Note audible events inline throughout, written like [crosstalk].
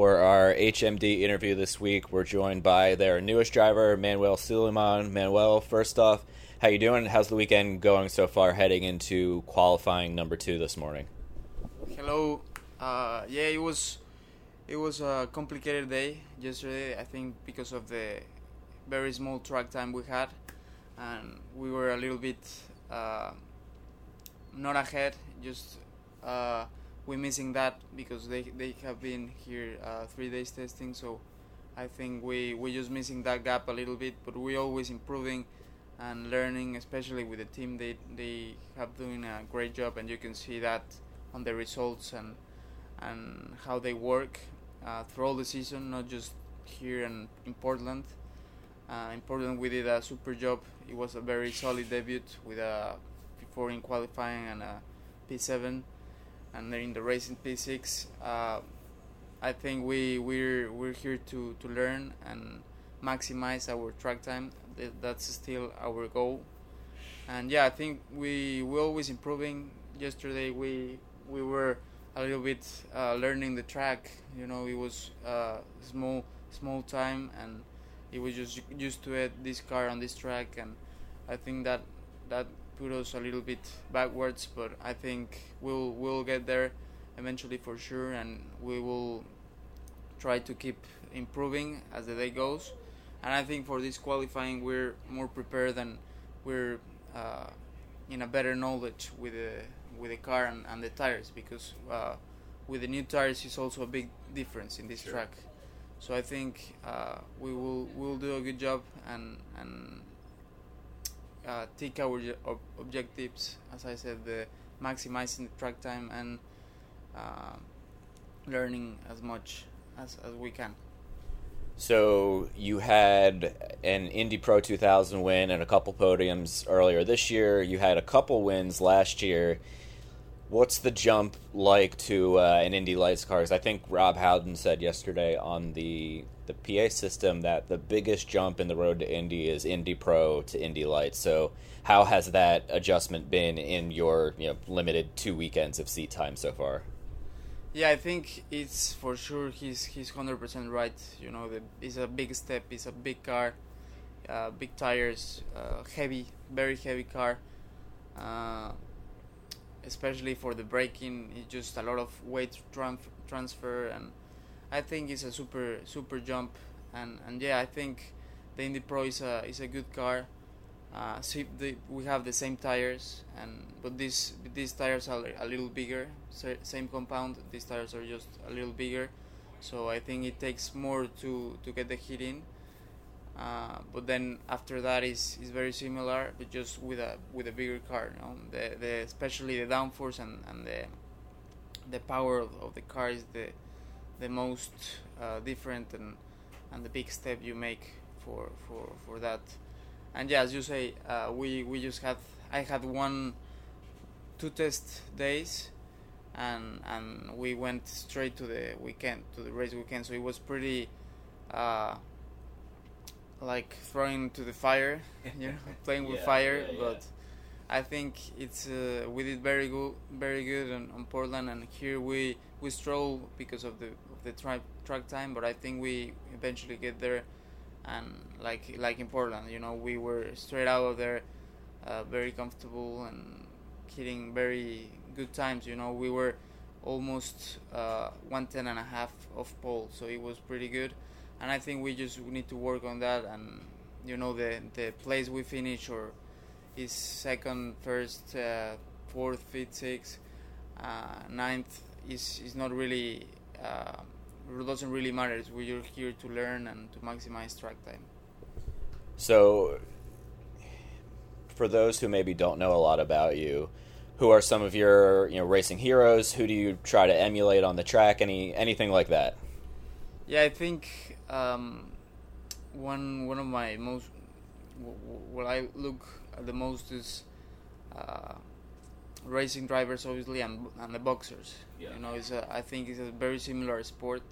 HMD interview this week. We're joined by their newest driver, Manuel Sulaiman. Manuel, first off, how you doing? How's the weekend going so far, heading into qualifying number two this morning? Hello. Uh, yeah, it was it was a complicated day yesterday. I think because of the very small track time we had, and we were a little bit uh, not ahead. Just uh, we're missing that because they they have been here uh, three days testing. So I think we we just missing that gap a little bit. But we're always improving and learning, especially with the team. They they have doing a great job, and you can see that on the results and and how they work uh, throughout the season, not just here in, in Portland. Uh, in Portland, we did a super job. It was a very solid debut with a P4 in qualifying and a P7, and then in the racing P6. Uh, I think we we're we're here to to learn and maximize our track time. That's still our goal. And yeah, I think we we always improving. Yesterday we we were a little bit uh, learning the track. You know, it was uh, small small time and it was just used to it this car on this track and I think that that put us a little bit backwards but I think we'll we'll get there eventually for sure and we will try to keep improving as the day goes and I think for this qualifying we're more prepared and we're uh, in a better knowledge with the with the car and, and the tires because uh, with the new tires is also a big difference in this sure. track. So I think uh, we will will do a good job and and uh, take our ob- objectives. As I said, the maximizing the track time and uh, learning as much as, as we can. So you had an Indy Pro 2000 win and a couple podiums earlier this year. You had a couple wins last year. What's the jump like to uh, an Indy Lights car? Because I think Rob Howden said yesterday on the the PA system that the biggest jump in the road to Indy is Indy Pro to Indy Lights. So how has that adjustment been in your you know, limited two weekends of seat time so far? Yeah, I think it's for sure he's he's hundred percent right. You know, the, it's a big step. It's a big car, uh, big tires, uh, heavy, very heavy car. Especially for the braking. It's just a lot of weight transfer, and I think it's a super super jump. And and yeah, I think the Indy Pro is a is a good car. Uh, the, we have the same tires, and but these these tires are a little bigger. Same compound. These tires are just a little bigger, so I think it takes more to to get the heat in. Uh, but then after that is is very similar, but just with a with a bigger car. You know? the the especially the downforce and, and the the power of, the car is the the most uh, different and and the big step you make for for for that. And yeah, as you say, uh, we we just had I had one two test days and and we went straight to the weekend to the race weekend so it was pretty uh, like throwing to the fire, [laughs] you know, [laughs] playing with yeah, fire. Yeah, but I think it's uh, we did very good, very good on, on, Portland, and here we we stroll because of the of the track track time. But I think we eventually get there, and like like in Portland, you know, we were straight out of there, uh, very comfortable and hitting very good times. You know, we were almost uh, one ten and a half of pole, so it was pretty good and I think we just need to work on that. And you know, the the place we finish or is second, first, uh, fourth, fifth, sixth, uh, ninth is is not really uh, doesn't really matter. We're here to learn and to maximize track time. So, for those who maybe don't know a lot about you, who are some of your you know racing heroes? Who do you try to emulate on the track? Any anything like that? Yeah, I think um, one one of my most what I look at the most is uh, racing drivers, obviously, and and the boxers. Yeah. You know, it's a, I think it's a very similar sport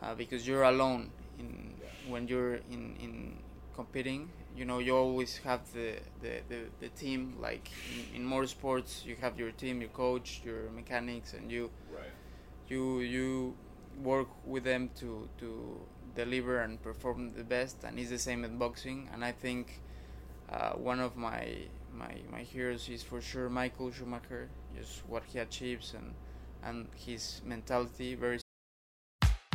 uh, because you're alone in yeah. when you're in in competing. You know, you always have the the, the, the team. Like in, in more sports, you have your team, your coach, your mechanics, and you right. you you work with them to to deliver and perform the best. And it's the same in boxing. And I think uh, one of my my my heroes is for sure Michael Schumacher. Just what he achieves and and his mentality very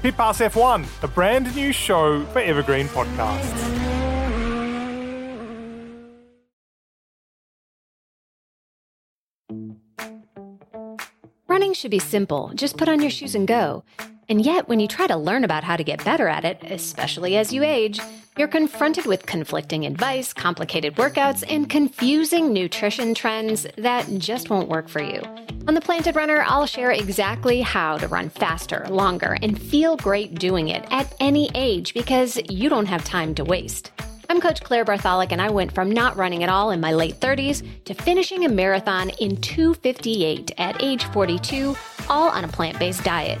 Pit Pass F1, a brand new show for Evergreen Podcasts. Running should be simple. Just put on your shoes and go. And yet, when you try to learn about how to get better at it, especially as you age, you're confronted with conflicting advice, complicated workouts, and confusing nutrition trends that just won't work for you. On The Planted Runner, I'll share exactly how to run faster, longer, and feel great doing it at any age because you don't have time to waste. I'm Coach Claire Bartholic, and I went from not running at all in my late 30s to finishing a marathon in 258 at age 42, all on a plant based diet.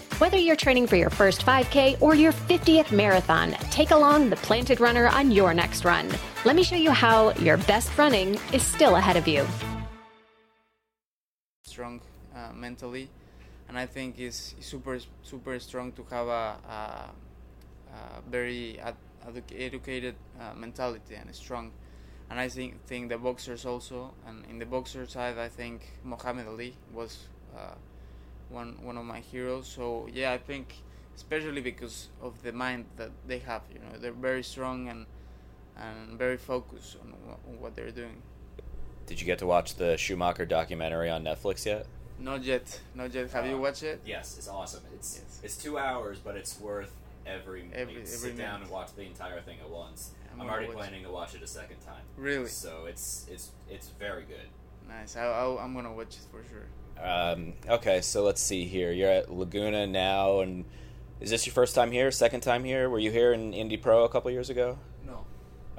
Whether you're training for your first 5K or your 50th marathon, take along the Planted Runner on your next run. Let me show you how your best running is still ahead of you. strong uh, mentally, and I think it's super super strong to have a, a, a very ad, educated uh, mentality and strong. And I think think the boxers also, and in the boxer side, I think Muhammad Ali was uh, one one of my heroes. So yeah, I think especially because of the mind that they have, you know, they're very strong and and very focused on, wh- on what they're doing. Did you get to watch the Schumacher documentary on Netflix yet? Not yet, not yet. Have you Uh, watched it? Yes, it's awesome. It's Yes. it's two hours, but it's worth every. Every- like, every sit down and watch the entire thing at once. I'm I'm, already planning to watch it a second time. Really? So it's it's it's very good. Nice. I, I, I'm gonna watch it for sure. Um, okay, so let's see here. You're at Laguna now, and is this your first time here? Second time here? Were you here in Indy Pro a couple years ago? No.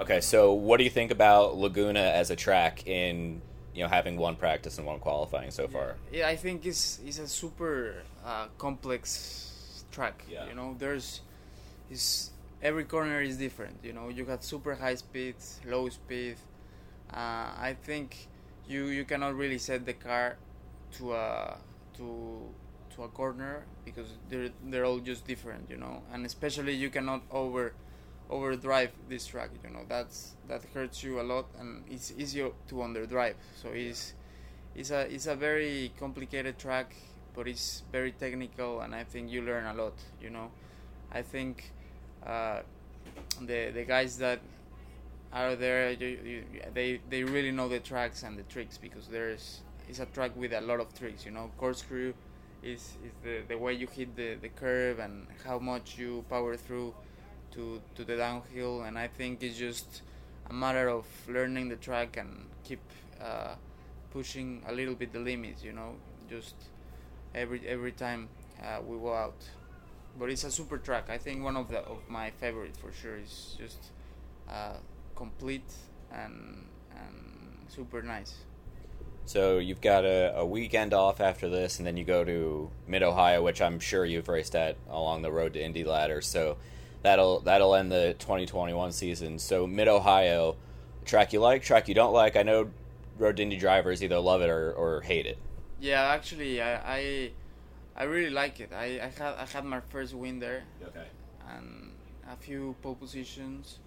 Okay, so what do you think about Laguna as a track in you know having one practice and one qualifying so far? Yeah, I think it's it's a super uh, complex track. Yeah. You know, there's is every corner is different. You know, you got super high speed, low speed. Uh, I think you you cannot really set the car to a to to a corner because they're they're all just different. You know, and especially you cannot over overdrive this track. You know, that's that hurts you a lot, and it's easier to underdrive. So it's it's a it's a very complicated track, but it's very technical, and I think you learn a lot. You know, I think uh, the the guys that are there, you, you, they they really know the tracks and the tricks because there's it's a track with a lot of tricks. You know, corkscrew is is the, the way you hit the, the curve and how much you power through to to the downhill, and I think it's just a matter of learning the track and keep uh, pushing a little bit the limits. You know, just every every time uh, we go out. But it's a super track. I think one of the of my favorites for sure. is just uh, complete and and super nice. So you've got a, a weekend off after this, and then you go to Mid Ohio, which I'm sure you've raced at along the road to Indy Ladder. So that'll that'll end the 2021 season. So Mid Ohio, track you like, track you don't like. I know road to Indy drivers either love it or, or hate it. Yeah, actually, I, I I really like it. I, I had I had my first win there Okay. and a few pole positions.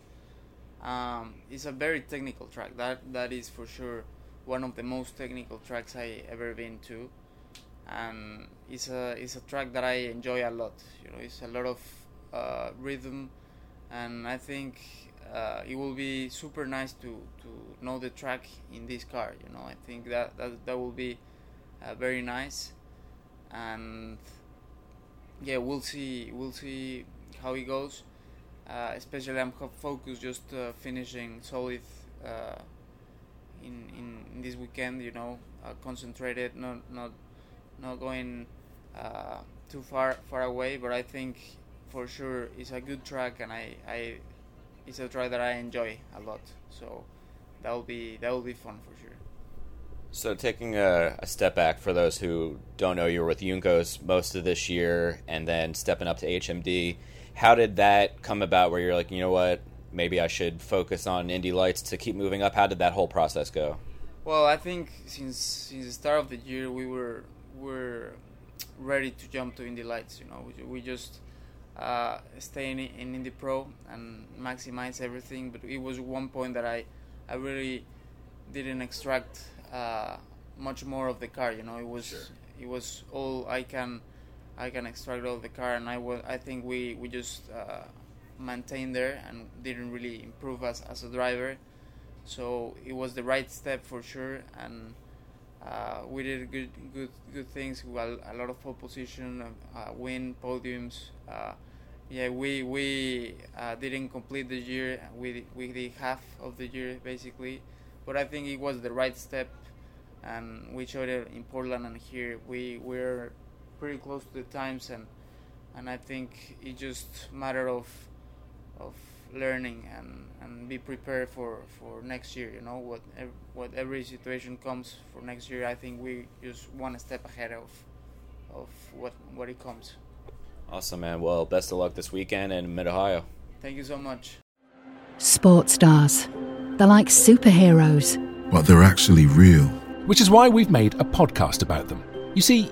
Um, it's a very technical track. That that is for sure one of the most technical tracks I ever been to, and it's a it's a track that I enjoy a lot. You know, it's a lot of uh, rhythm, and I think uh, it will be super nice to to know the track in this car. You know, I think that that that will be uh, very nice, and yeah, we'll see we'll see how it goes. Uh, especially, I'm focused just uh, finishing solid uh, in, in in this weekend. You know, uh, concentrated, not not not going uh, too far far away. But I think for sure it's a good track, and I, I it's a track that I enjoy a lot. So that will be that will be fun for sure. So taking a, a step back for those who don't know, you were with Juncos most of this year, and then stepping up to HMD. How did that come about? Where you're like, you know what, maybe I should focus on Indy Lights to keep moving up. How did that whole process go? Well, I think since since the start of the year we were were ready to jump to Indy Lights. You know, we, we just uh, stay in, in Indy Pro and maximize everything. But it was one point that I I really didn't extract uh, much more of the car. You know, it was Sure. it was all I can I can extract out of the car, and I wa- I think we we just uh, maintained there and didn't really improve as as a driver. So it was the right step for sure, and uh, we did good good good things. Well, a lot of pole position, uh, win podiums. Uh, yeah, we we uh, didn't complete the year. We we did half of the year basically, but I think it was the right step, and we showed it in Portland and here. We we're pretty close to the times, and and I think it's just matter of of learning and, and be prepared for, for next year. You know what what every situation comes for next year. I think we just one step ahead of of what what it comes. Awesome, man. Well, best of luck this weekend in Mid Ohio. Thank you so much. Sports stars. They're like superheroes. but they're actually real. which is why we've made a podcast about them. You see,